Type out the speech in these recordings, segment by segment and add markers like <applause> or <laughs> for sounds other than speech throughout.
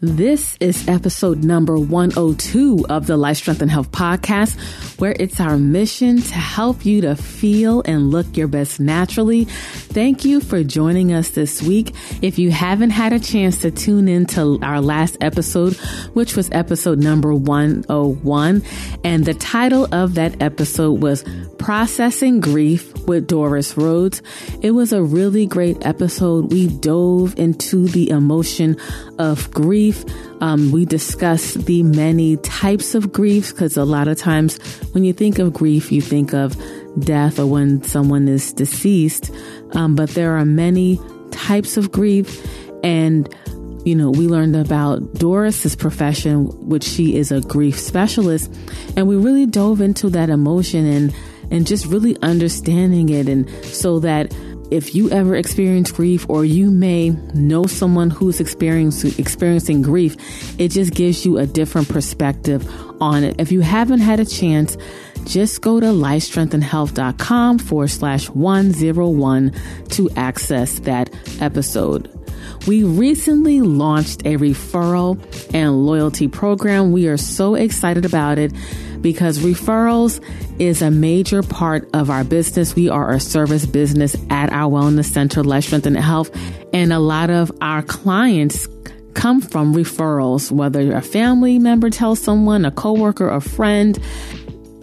This is episode number 102 of the Life Strength and Health podcast, where it's our mission to help you to feel and look your best naturally. Thank you for joining us this week. If you haven't had a chance to tune in to our last episode, which was episode number 101, and the title of that episode was Processing Grief with Doris Rhodes. It was a really great episode. We dove into the emotion of grief. Um, we discussed the many types of grief because a lot of times when you think of grief, you think of death or when someone is deceased. Um, but there are many types of grief and you know, we learned about Doris's profession, which she is a grief specialist, and we really dove into that emotion and and just really understanding it. And so that if you ever experience grief or you may know someone who's experiencing, grief, it just gives you a different perspective on it. If you haven't had a chance, just go to lifestrengthandhealth.com forward slash 101 to access that episode. We recently launched a referral and loyalty program. We are so excited about it because referrals is a major part of our business. We are a service business at our wellness center, Life Strength and Health, and a lot of our clients come from referrals, whether a family member tells someone, a coworker, a friend.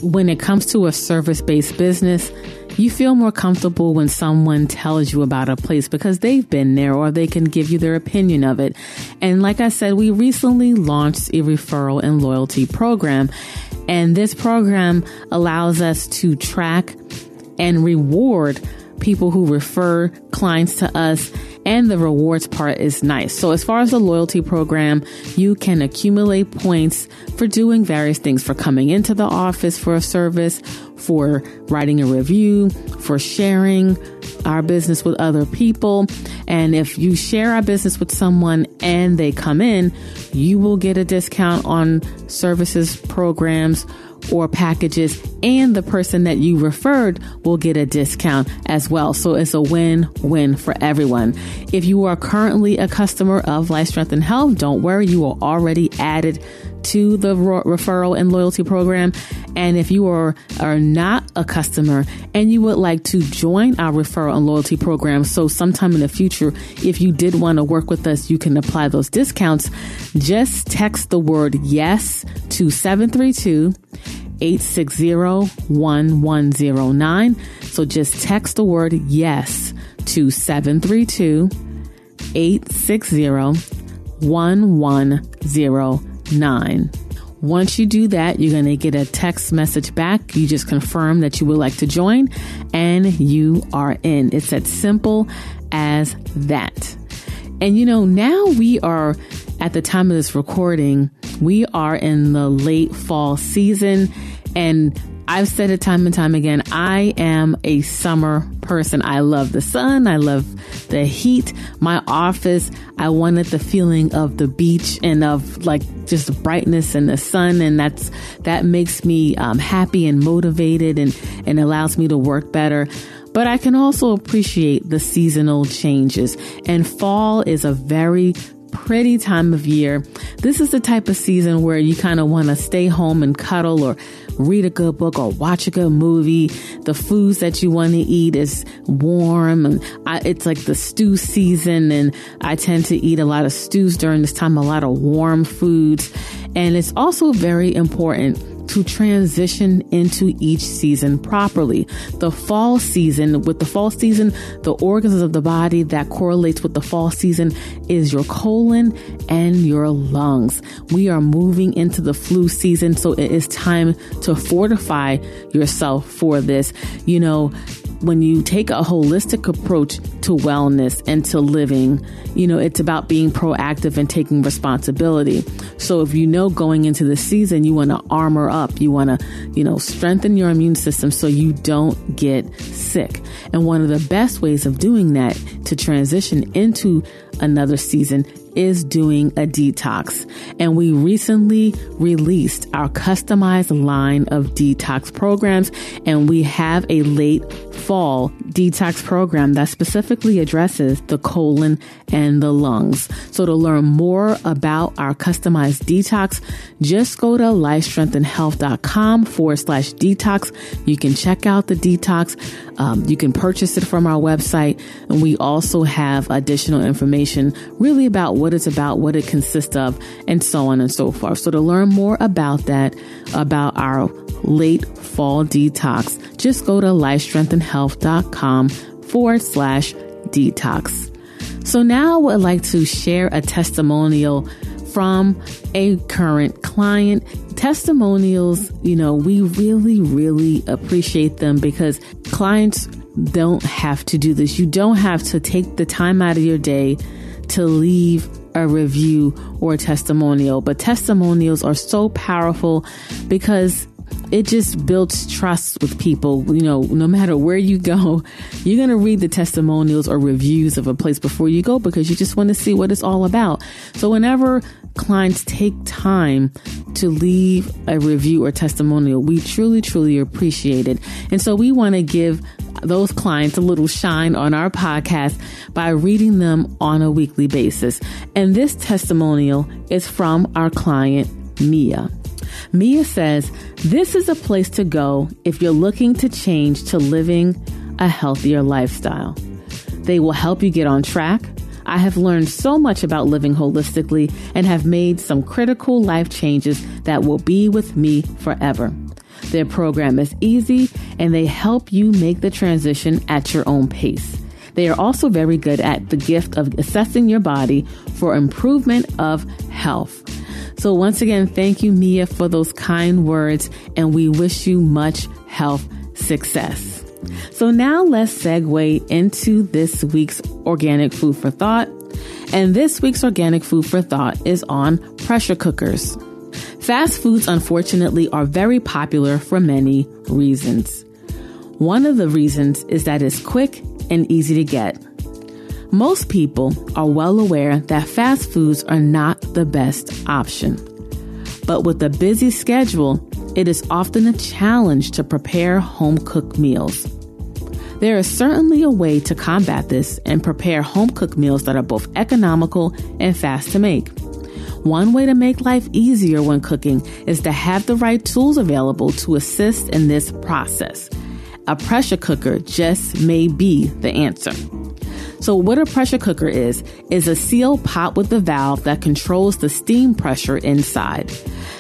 When it comes to a service based business, you feel more comfortable when someone tells you about a place because they've been there or they can give you their opinion of it. And like I said, we recently launched a referral and loyalty program. And this program allows us to track and reward people who refer clients to us and the rewards part is nice. So as far as the loyalty program, you can accumulate points for doing various things, for coming into the office for a service, for writing a review, for sharing our business with other people. And if you share our business with someone and they come in, you will get a discount on services, programs, or packages and the person that you referred will get a discount as well. So it's a win-win for everyone. If you are currently a customer of Life Strength and Health, don't worry, you are already added to the referral and loyalty program. And if you are, are not a customer and you would like to join our referral and loyalty program, so sometime in the future, if you did want to work with us, you can apply those discounts. Just text the word yes to 732 860 1109. So just text the word yes to 732 860 1109. Once you do that, you're going to get a text message back. You just confirm that you would like to join and you are in. It's as simple as that. And you know, now we are at the time of this recording, we are in the late fall season and I've said it time and time again. I am a summer person. I love the sun. I love the heat. My office, I wanted the feeling of the beach and of like just brightness and the sun. And that's, that makes me um, happy and motivated and, and allows me to work better. But I can also appreciate the seasonal changes and fall is a very pretty time of year. This is the type of season where you kind of want to stay home and cuddle or read a good book or watch a good movie. The foods that you want to eat is warm and I, it's like the stew season and I tend to eat a lot of stews during this time, a lot of warm foods. And it's also very important to transition into each season properly. The fall season, with the fall season, the organs of the body that correlates with the fall season is your colon and your lungs. We are moving into the flu season, so it is time to fortify yourself for this. You know, when you take a holistic approach to wellness and to living, you know, it's about being proactive and taking responsibility. So if you know going into the season, you want to armor up, you want to, you know, strengthen your immune system so you don't get sick. And one of the best ways of doing that to transition into another season is doing a detox, and we recently released our customized line of detox programs, and we have a late fall detox program that specifically addresses the colon and the lungs. So to learn more about our customized detox, just go to lifestrengthandhealth.com forward slash detox. You can check out the detox. Um, you can purchase it from our website. And we also have additional information really about what it's about, what it consists of, and so on and so forth. So to learn more about that, about our late fall detox, just go to lifestrengthandhealth.com forward slash detox. So now I would like to share a testimonial from a current client. Testimonials, you know, we really, really appreciate them because clients don't have to do this. You don't have to take the time out of your day to leave a review or a testimonial, but testimonials are so powerful because it just builds trust with people. You know, no matter where you go, <laughs> you're going to read the testimonials or reviews of a place before you go because you just want to see what it's all about. So whenever clients take time to leave a review or testimonial, we truly, truly appreciate it. And so we want to give those clients a little shine on our podcast by reading them on a weekly basis. And this testimonial is from our client, Mia. Mia says, This is a place to go if you're looking to change to living a healthier lifestyle. They will help you get on track. I have learned so much about living holistically and have made some critical life changes that will be with me forever. Their program is easy and they help you make the transition at your own pace. They are also very good at the gift of assessing your body for improvement of health. So, once again, thank you, Mia, for those kind words, and we wish you much health success. So, now let's segue into this week's organic food for thought. And this week's organic food for thought is on pressure cookers. Fast foods, unfortunately, are very popular for many reasons. One of the reasons is that it's quick and easy to get. Most people are well aware that fast foods are not the best option. But with a busy schedule, it is often a challenge to prepare home cooked meals. There is certainly a way to combat this and prepare home cooked meals that are both economical and fast to make. One way to make life easier when cooking is to have the right tools available to assist in this process. A pressure cooker just may be the answer. So what a pressure cooker is, is a sealed pot with a valve that controls the steam pressure inside.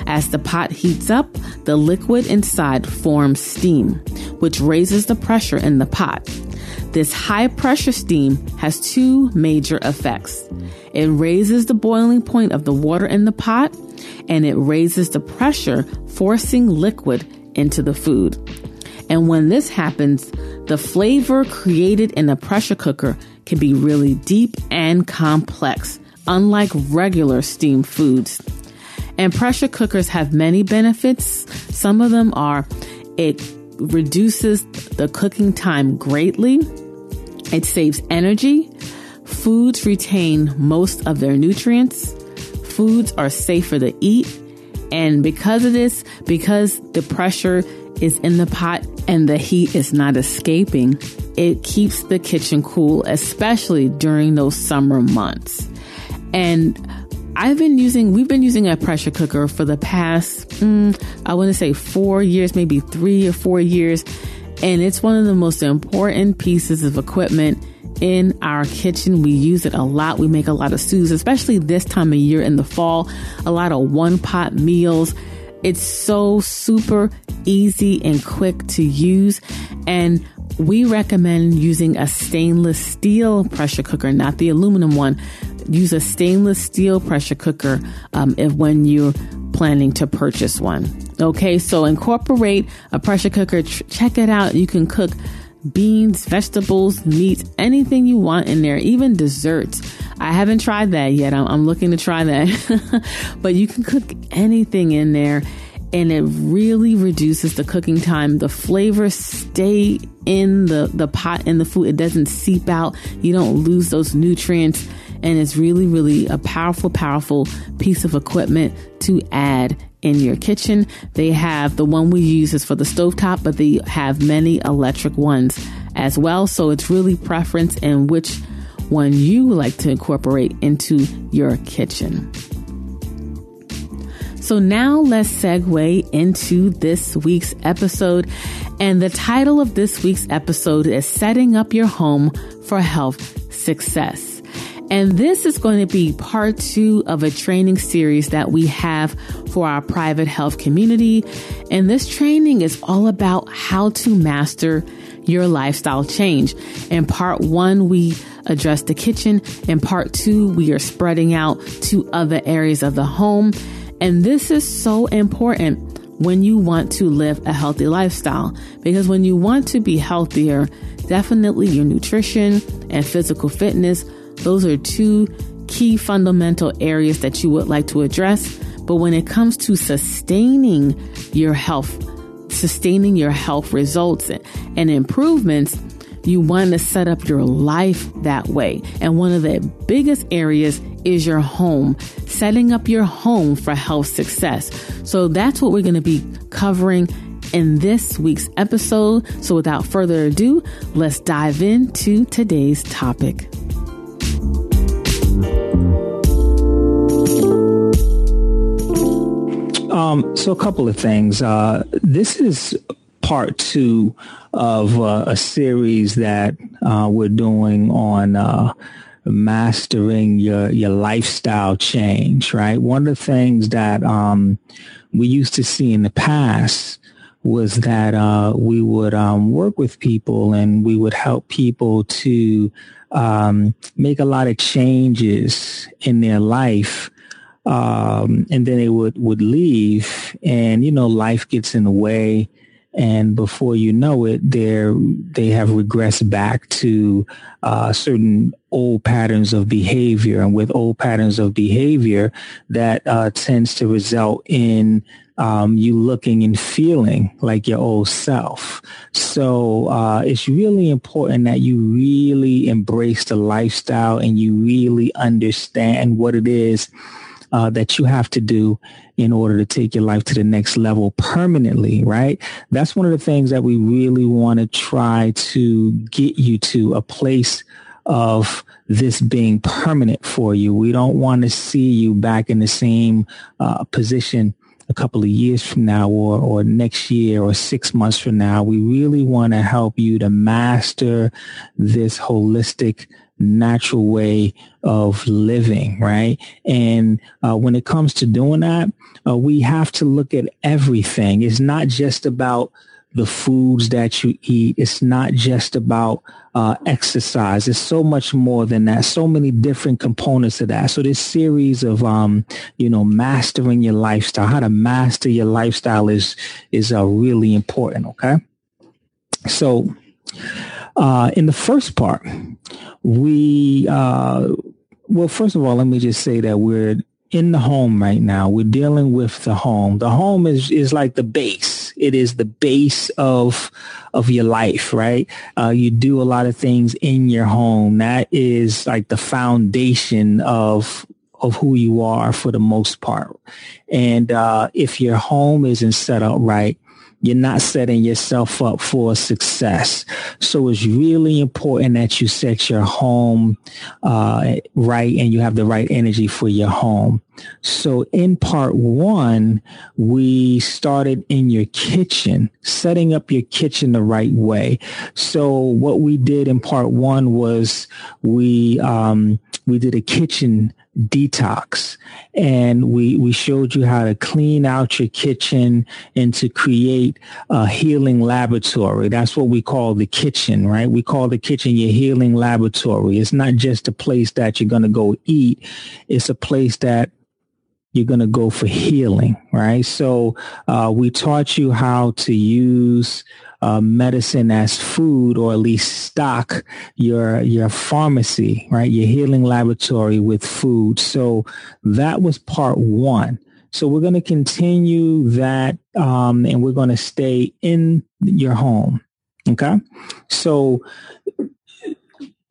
As the pot heats up, the liquid inside forms steam, which raises the pressure in the pot. This high pressure steam has two major effects. It raises the boiling point of the water in the pot, and it raises the pressure, forcing liquid into the food. And when this happens, the flavor created in a pressure cooker can be really deep and complex, unlike regular steamed foods. And pressure cookers have many benefits. Some of them are it reduces the cooking time greatly, it saves energy, foods retain most of their nutrients, foods are safer to eat, and because of this, because the pressure is in the pot and the heat is not escaping, it keeps the kitchen cool, especially during those summer months. And I've been using, we've been using a pressure cooker for the past, mm, I want to say four years, maybe three or four years. And it's one of the most important pieces of equipment in our kitchen. We use it a lot. We make a lot of stews, especially this time of year in the fall, a lot of one pot meals. It's so super easy and quick to use. And we recommend using a stainless steel pressure cooker, not the aluminum one. Use a stainless steel pressure cooker um, if when you're planning to purchase one. Okay, so incorporate a pressure cooker. Ch- check it out. You can cook beans, vegetables, meat, anything you want in there, even desserts. I haven't tried that yet. I'm, I'm looking to try that. <laughs> but you can cook anything in there and it really reduces the cooking time. The flavors stay in the, the pot in the food. It doesn't seep out. You don't lose those nutrients. And it's really, really a powerful, powerful piece of equipment to add in your kitchen. They have the one we use is for the stovetop, but they have many electric ones as well. So it's really preference in which one you like to incorporate into your kitchen. So now let's segue into this week's episode. And the title of this week's episode is Setting Up Your Home for Health Success. And this is going to be part two of a training series that we have for our private health community. And this training is all about how to master your lifestyle change. In part one, we address the kitchen. In part two, we are spreading out to other areas of the home. And this is so important when you want to live a healthy lifestyle because when you want to be healthier, definitely your nutrition and physical fitness, those are two key fundamental areas that you would like to address. But when it comes to sustaining your health, sustaining your health results and improvements, you want to set up your life that way. And one of the biggest areas is your home, setting up your home for health success. So that's what we're going to be covering in this week's episode. So without further ado, let's dive into today's topic. Um, so a couple of things. Uh, this is part two of uh, a series that uh, we're doing on uh, mastering your your lifestyle change. Right. One of the things that um, we used to see in the past was that uh, we would um, work with people and we would help people to um, make a lot of changes in their life um, and then they would would leave and you know life gets in the way and before you know it, they're they have regressed back to uh, certain old patterns of behavior, and with old patterns of behavior, that uh, tends to result in um, you looking and feeling like your old self. So uh, it's really important that you really embrace the lifestyle and you really understand what it is uh, that you have to do in order to take your life to the next level permanently, right? That's one of the things that we really want to try to get you to a place of this being permanent for you. We don't want to see you back in the same uh, position a couple of years from now or, or next year or six months from now. We really want to help you to master this holistic natural way of living, right? And uh, when it comes to doing that, uh, we have to look at everything. It's not just about the foods that you eat. It's not just about uh, exercise. It's so much more than that. So many different components of that. So this series of, um, you know, mastering your lifestyle, how to master your lifestyle is is uh, really important. Okay, so uh, in the first part, we, uh, well, first of all, let me just say that we're in the home right now. We're dealing with the home. The home is, is like the base. It is the base of, of your life, right? Uh, you do a lot of things in your home. That is like the foundation of, of who you are for the most part. And, uh, if your home isn't set up right, you're not setting yourself up for success. So it's really important that you set your home uh, right and you have the right energy for your home. So in part one, we started in your kitchen, setting up your kitchen the right way. So what we did in part one was we um, we did a kitchen detox. And we we showed you how to clean out your kitchen and to create a healing laboratory. That's what we call the kitchen right? We call the kitchen your healing laboratory. It's not just a place that you're going to go eat. It's a place that you're going to go for healing right? So uh, we taught you how to use uh, medicine as food or at least stock your your pharmacy, right? Your healing laboratory with food. So that was part one. So we're going to continue that um, and we're going to stay in your home. Okay. So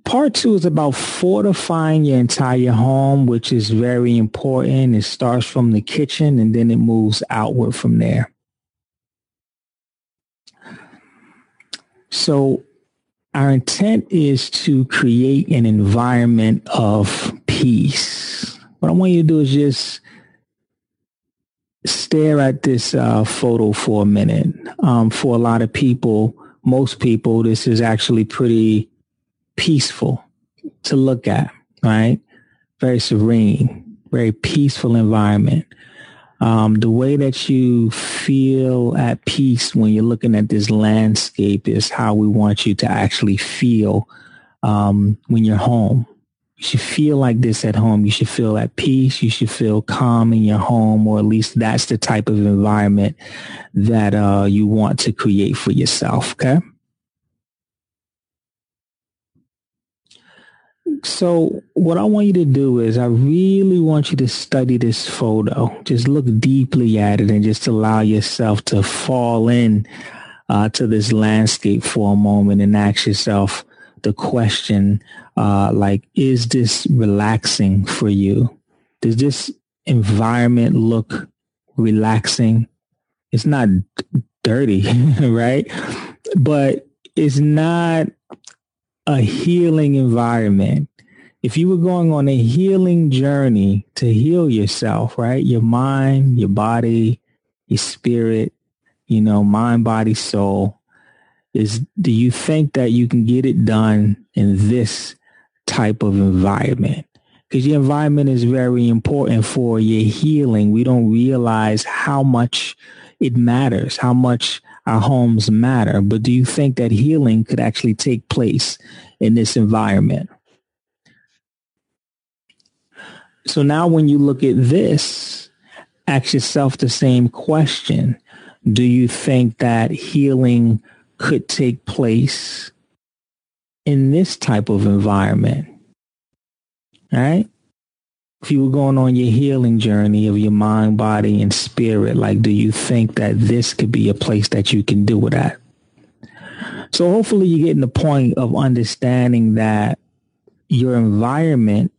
part two is about fortifying your entire home, which is very important. It starts from the kitchen and then it moves outward from there. So our intent is to create an environment of peace. What I want you to do is just stare at this uh, photo for a minute. Um, for a lot of people, most people, this is actually pretty peaceful to look at, right? Very serene, very peaceful environment. Um, the way that you feel at peace when you're looking at this landscape is how we want you to actually feel um, when you're home. You should feel like this at home. You should feel at peace. You should feel calm in your home, or at least that's the type of environment that uh, you want to create for yourself. Okay. So what I want you to do is I really want you to study this photo. Just look deeply at it and just allow yourself to fall in uh, to this landscape for a moment and ask yourself the question, uh, like, is this relaxing for you? Does this environment look relaxing? It's not dirty, <laughs> right? But it's not a healing environment if you were going on a healing journey to heal yourself, right? Your mind, your body, your spirit, you know, mind, body, soul, is do you think that you can get it done in this type of environment? Because your environment is very important for your healing. We don't realize how much it matters, how much our homes matter. But do you think that healing could actually take place in this environment? So now when you look at this, ask yourself the same question. Do you think that healing could take place in this type of environment? All right? If you were going on your healing journey of your mind, body, and spirit, like, do you think that this could be a place that you can do it at? So hopefully you're getting the point of understanding that your environment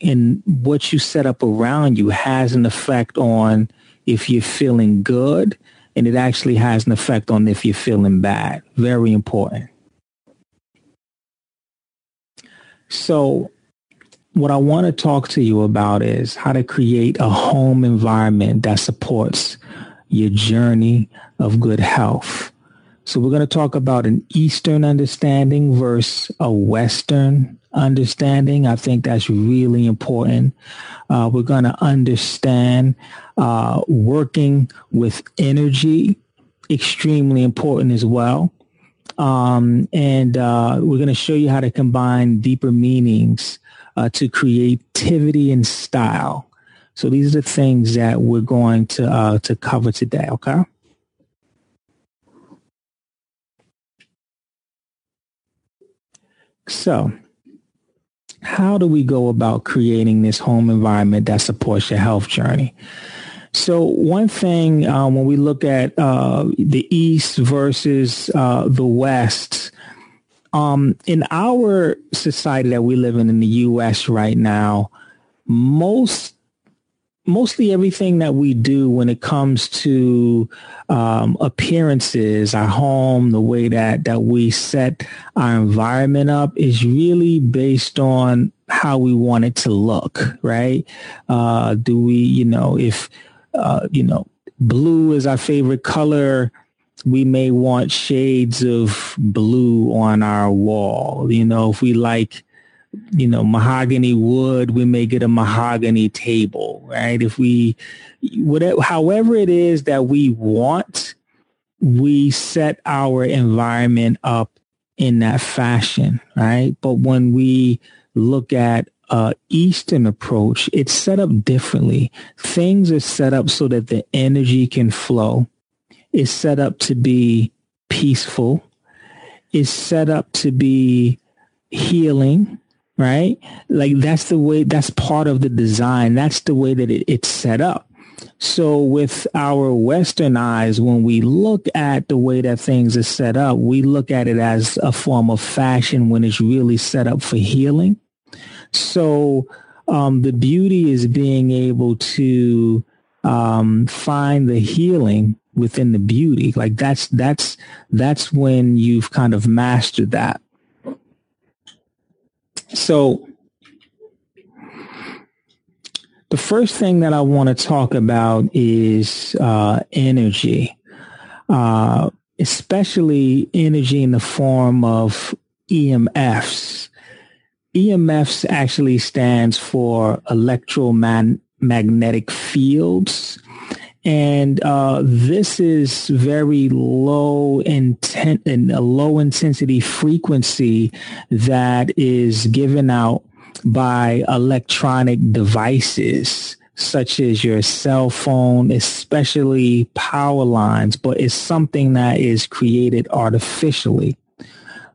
and what you set up around you has an effect on if you're feeling good and it actually has an effect on if you're feeling bad. Very important. So what I want to talk to you about is how to create a home environment that supports your journey of good health. So we're going to talk about an Eastern understanding versus a Western understanding. I think that's really important. Uh, we're going to understand uh, working with energy, extremely important as well. Um, and uh, we're going to show you how to combine deeper meanings uh, to creativity and style. So these are the things that we're going to uh, to cover today. Okay. So how do we go about creating this home environment that supports your health journey? So one thing um, when we look at uh, the East versus uh, the West, um, in our society that we live in in the U.S. right now, most mostly everything that we do when it comes to um, appearances, our home, the way that that we set our environment up is really based on how we want it to look, right? Uh, do we, you know, if uh, you know, blue is our favorite color. We may want shades of blue on our wall. You know, if we like you know, mahogany wood, we may get a mahogany table, right? If we, whatever, however it is that we want, we set our environment up in that fashion, right? But when we look at uh, Eastern approach, it's set up differently. Things are set up so that the energy can flow. It's set up to be peaceful. is set up to be healing right? Like that's the way, that's part of the design. That's the way that it, it's set up. So with our Western eyes, when we look at the way that things are set up, we look at it as a form of fashion when it's really set up for healing. So um, the beauty is being able to um, find the healing within the beauty. Like that's that's that's when you've kind of mastered that. So the first thing that I want to talk about is uh, energy, uh, especially energy in the form of EMFs. EMFs actually stands for electromagnetic fields. And uh, this is very low intent and a low intensity frequency that is given out by electronic devices such as your cell phone, especially power lines, but it's something that is created artificially.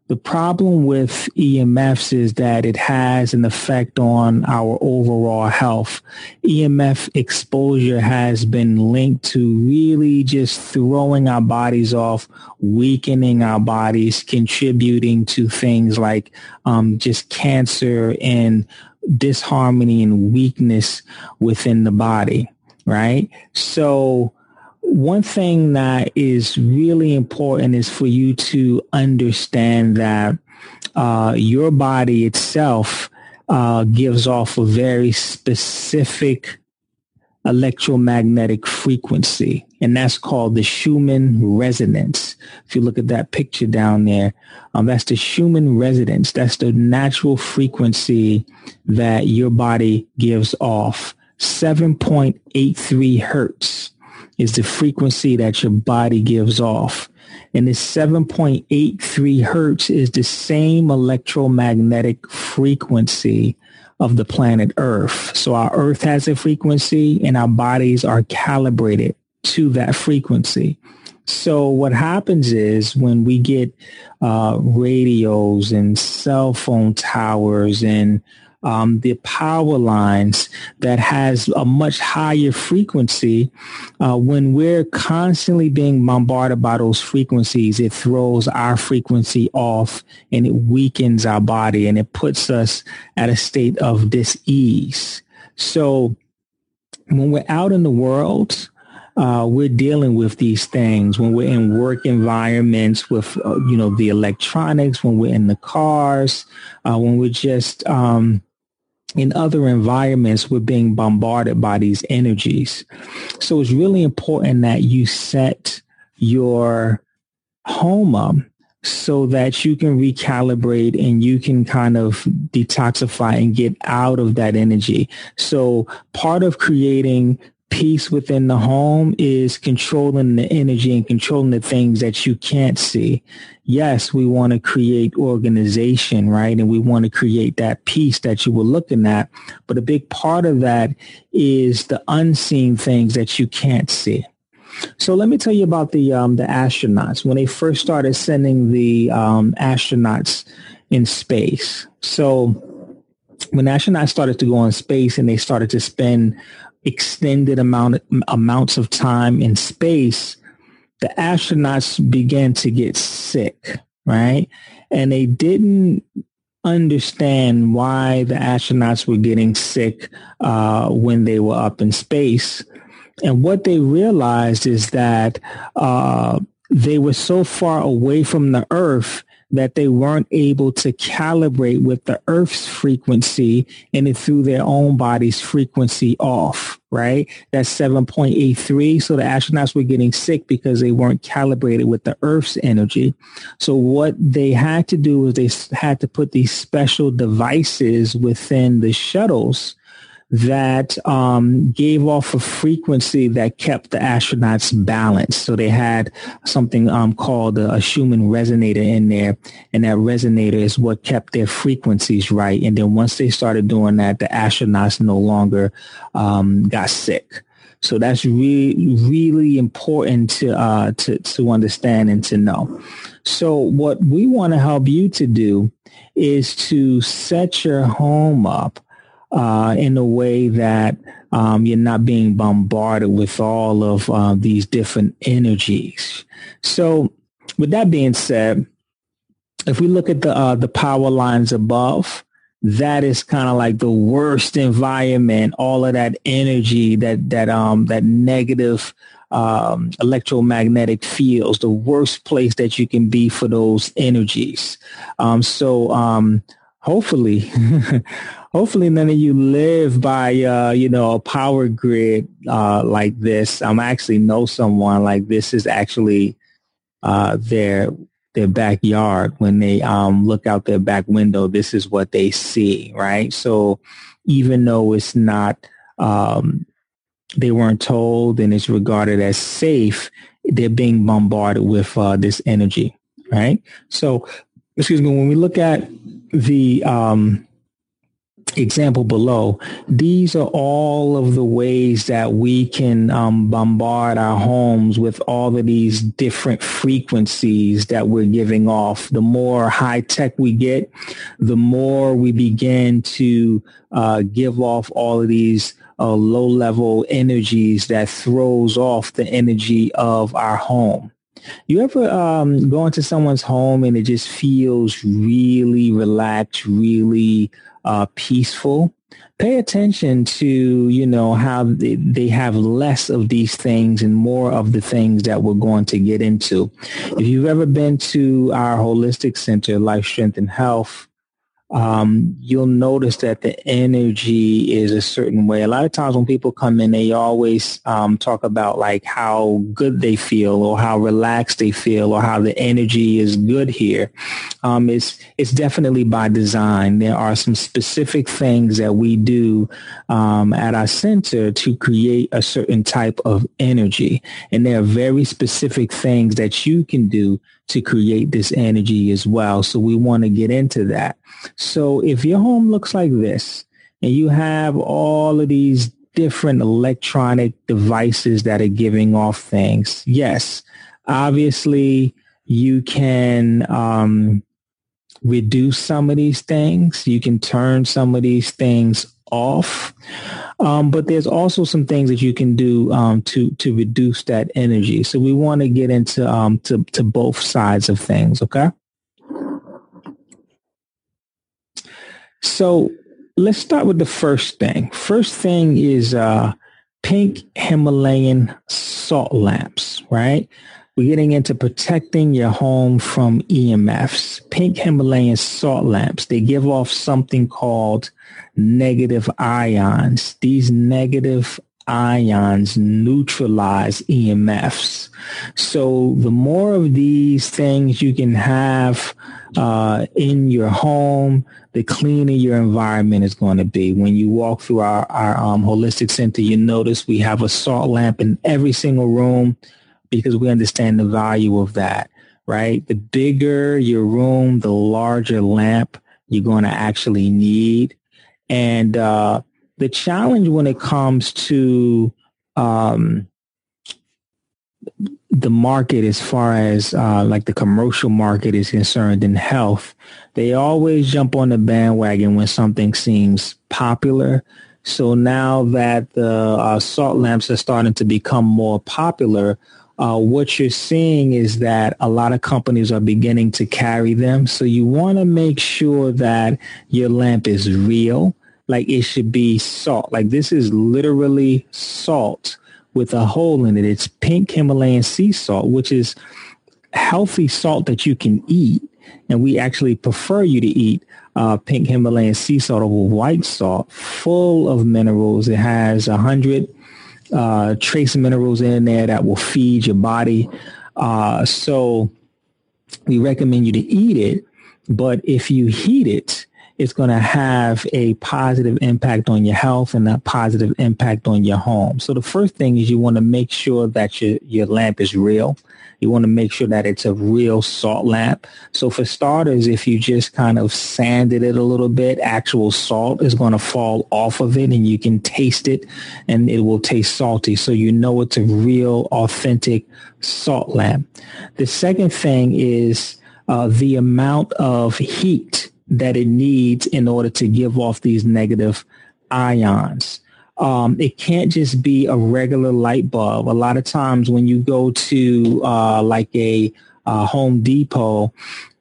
The problem with EMFs is that it has an effect on our overall health. EMF exposure has been linked to really just throwing our bodies off, weakening our bodies, contributing to things like um, just cancer and disharmony and weakness within the body, right? So one thing that is really important is for you to understand that uh, your body itself uh, gives off a very specific electromagnetic frequency, and that's called the Schumann resonance. If you look at that picture down there, um, that's the Schumann resonance. That's the natural frequency that your body gives off, 7.83 hertz is the frequency that your body gives off. And this 7.83 hertz is the same electromagnetic frequency of the planet Earth. So our Earth has a frequency and our bodies are calibrated to that frequency. So what happens is when we get uh, radios and cell phone towers and um, the power lines that has a much higher frequency. Uh, when we're constantly being bombarded by those frequencies, it throws our frequency off and it weakens our body and it puts us at a state of dis-ease. So when we're out in the world, uh, we're dealing with these things when we're in work environments with, uh, you know, the electronics, when we're in the cars, uh, when we're just, um, in other environments, we're being bombarded by these energies. So it's really important that you set your home up so that you can recalibrate and you can kind of detoxify and get out of that energy. So part of creating peace within the home is controlling the energy and controlling the things that you can't see. Yes, we want to create organization, right? And we want to create that peace that you were looking at. But a big part of that is the unseen things that you can't see. So let me tell you about the um, the astronauts when they first started sending the um, astronauts in space. So when astronauts started to go in space and they started to spend extended amount amounts of time in space, the astronauts began to get sick, right? And they didn't understand why the astronauts were getting sick uh, when they were up in space. And what they realized is that uh, they were so far away from the Earth that they weren't able to calibrate with the Earth's frequency and it threw their own body's frequency off, right? That's 7.83. So the astronauts were getting sick because they weren't calibrated with the Earth's energy. So what they had to do was they had to put these special devices within the shuttles that um, gave off a frequency that kept the astronauts balanced. So they had something um, called a, Schumann resonator in there, and that resonator is what kept their frequencies right. And then once they started doing that, the astronauts no longer um, got sick. So that's really, really important to, uh, to, to understand and to know. So what we want to help you to do is to set your home up uh, in a way that um, you're not being bombarded with all of uh, these different energies. So, with that being said, if we look at the uh, the power lines above, that is kind of like the worst environment. All of that energy, that that um that negative um, electromagnetic fields, the worst place that you can be for those energies. Um, so um, hopefully, <laughs> hopefully none of you live by uh, you know a power grid uh, like this. I'm actually know someone like this is actually uh, their their backyard when they um, look out their back window. This is what they see, right? So even though it's not um, they weren't told and it's regarded as safe, they're being bombarded with uh, this energy, right? So, excuse me, when we look at the um, example below, these are all of the ways that we can um, bombard our homes with all of these different frequencies that we're giving off. The more high tech we get, the more we begin to uh, give off all of these uh, low level energies that throws off the energy of our home. You ever um, go into someone's home and it just feels really relaxed, really uh, peaceful? Pay attention to, you know, how they, they have less of these things and more of the things that we're going to get into. If you've ever been to our holistic center, Life, Strength, and Health, um, you'll notice that the energy is a certain way. A lot of times when people come in, they always um, talk about like how good they feel or how relaxed they feel or how the energy is good here. Um, it's it's definitely by design. There are some specific things that we do um, at our center to create a certain type of energy, and there are very specific things that you can do to create this energy as well. So we want to get into that. So if your home looks like this and you have all of these different electronic devices that are giving off things, yes, obviously you can um, reduce some of these things. You can turn some of these things off. Um, but there's also some things that you can do um, to to reduce that energy. So we want to get into um, to to both sides of things. Okay. So let's start with the first thing. First thing is uh, pink Himalayan salt lamps, right? We're getting into protecting your home from EMFs. Pink Himalayan salt lamps, they give off something called negative ions. These negative ions neutralize EMFs. So the more of these things you can have uh, in your home, the cleaner your environment is going to be. When you walk through our, our um, holistic center, you notice we have a salt lamp in every single room because we understand the value of that, right? The bigger your room, the larger lamp you're going to actually need. And uh, the challenge when it comes to um, the market as far as uh, like the commercial market is concerned in health, they always jump on the bandwagon when something seems popular. So now that the uh, salt lamps are starting to become more popular, uh, what you're seeing is that a lot of companies are beginning to carry them. So you want to make sure that your lamp is real. Like it should be salt. Like this is literally salt with a hole in it. It's pink Himalayan sea salt, which is healthy salt that you can eat. And we actually prefer you to eat uh, pink Himalayan sea salt over white salt, full of minerals. It has a hundred uh, trace minerals in there that will feed your body. Uh, so we recommend you to eat it. But if you heat it, it's going to have a positive impact on your health and a positive impact on your home. So the first thing is you want to make sure that your, your lamp is real. You want to make sure that it's a real salt lamp. So for starters, if you just kind of sanded it a little bit, actual salt is going to fall off of it and you can taste it and it will taste salty. So you know it's a real authentic salt lamp. The second thing is uh, the amount of heat that it needs in order to give off these negative ions. um, it can't just be a regular light bulb. A lot of times when you go to uh, like a uh, Home Depot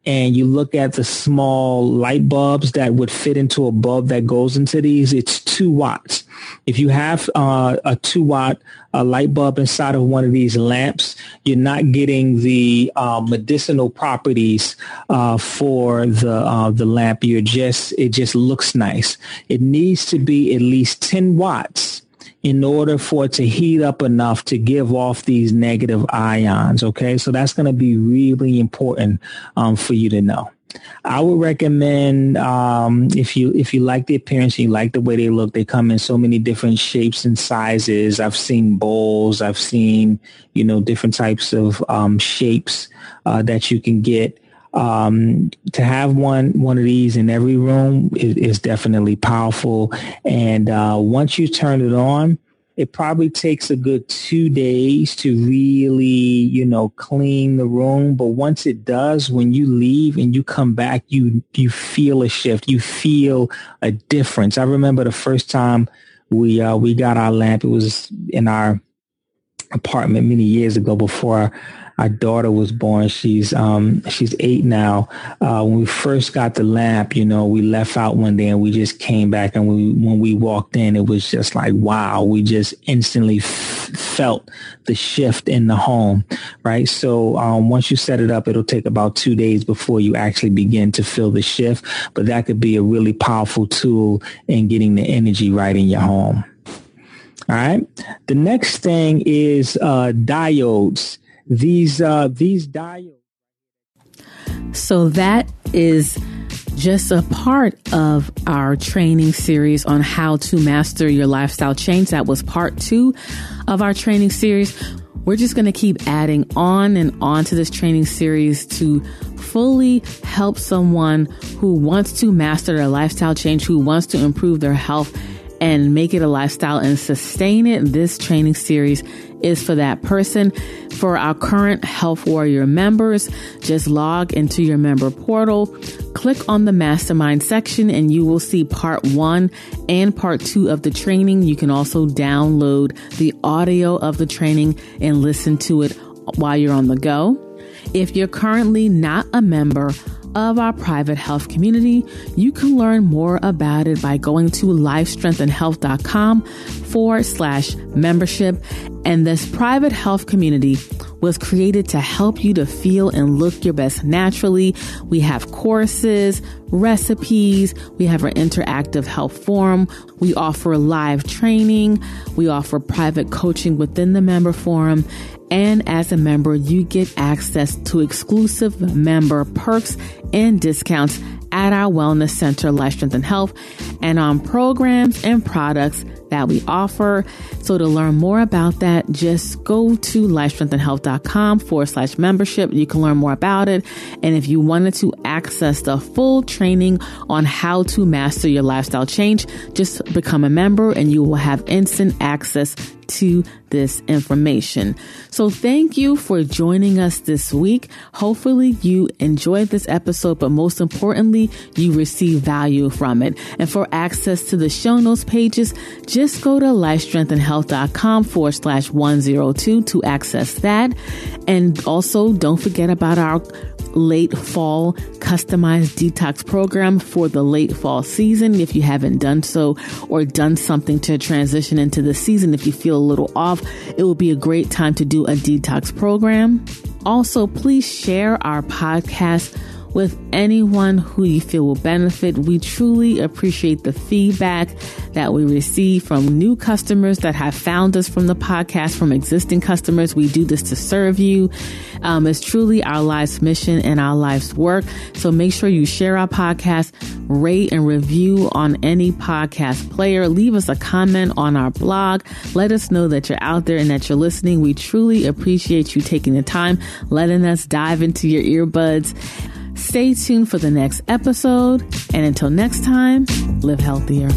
and you look at the small light bulbs that would fit into a bulb that goes into these, it's two watts. If you have uh, a two watt uh, light bulb inside of one of these lamps, you're not getting the uh, medicinal properties uh, for the uh, the lamp. You're just it just looks nice. It needs to be at least 10 watts in order for it to heat up enough to give off these negative ions. Okay, so that's going to be really important um, for you to know. I would recommend um, if you if you like the appearance you like the way they look, they come in so many different shapes and sizes. I've seen bowls, I've seen you know different types of um, shapes uh, that you can get. Um, to have one one of these in every room is, is definitely powerful. And uh, once you turn it on, it probably takes a good two days to really, you know, clean the room. But once it does, when you leave and you come back, you you feel a shift. You feel a difference. I remember the first time we uh, we got our lamp. It was in our apartment many years ago before our daughter was born. She's um she's eight now. Uh, when we first got the lamp, you know, we left out one day and we just came back and we when we walked in, it was just like wow. We just instantly f- felt the shift in the home, right? So um, once you set it up, it'll take about two days before you actually begin to feel the shift. But that could be a really powerful tool in getting the energy right in your home. All right. The next thing is uh, diodes these uh, these diodes. So that is just a part of our training series on how to master your lifestyle change. That was part two of our training series. We're just going to keep adding on and on to this training series to fully help someone who wants to master their lifestyle change, who wants to improve their health and make it a lifestyle and sustain it. This training series is for that person. For our current Health Warrior members, just log into your member portal, click on the mastermind section, and you will see part one and part two of the training. You can also download the audio of the training and listen to it while you're on the go. If you're currently not a member, of our private health community. You can learn more about it by going to lifestrengthandhealth.com forward slash membership. And this private health community was created to help you to feel and look your best naturally. We have courses, recipes. We have our interactive health forum. We offer live training. We offer private coaching within the member forum. And as a member, you get access to exclusive member perks and discounts at our wellness center, Life Strength and Health, and on programs and products that we offer. So to learn more about that, just go to lifestrengthandhealth.com forward slash membership. You can learn more about it. And if you wanted to access the full training on how to master your lifestyle change, just become a member and you will have instant access to this information. So thank you for joining us this week. Hopefully you enjoyed this episode, but most importantly, you receive value from it. And for access to the show notes pages, just go to lifestrengthandhealth.com forward slash 102 to access that. And also don't forget about our late fall customized detox program for the late fall season. If you haven't done so or done something to transition into the season, if you feel a little off, it will be a great time to do a detox program. Also, please share our podcast with anyone who you feel will benefit. We truly appreciate the feedback that we receive from new customers that have found us from the podcast, from existing customers. We do this to serve you. Um, it's truly our life's mission and our life's work. So make sure you share our podcast, rate and review on any podcast player. Leave us a comment on our blog. Let us know that you're out there and that you're listening. We truly appreciate you taking the time, letting us dive into your earbuds. Stay tuned for the next episode. And until next time, live healthier.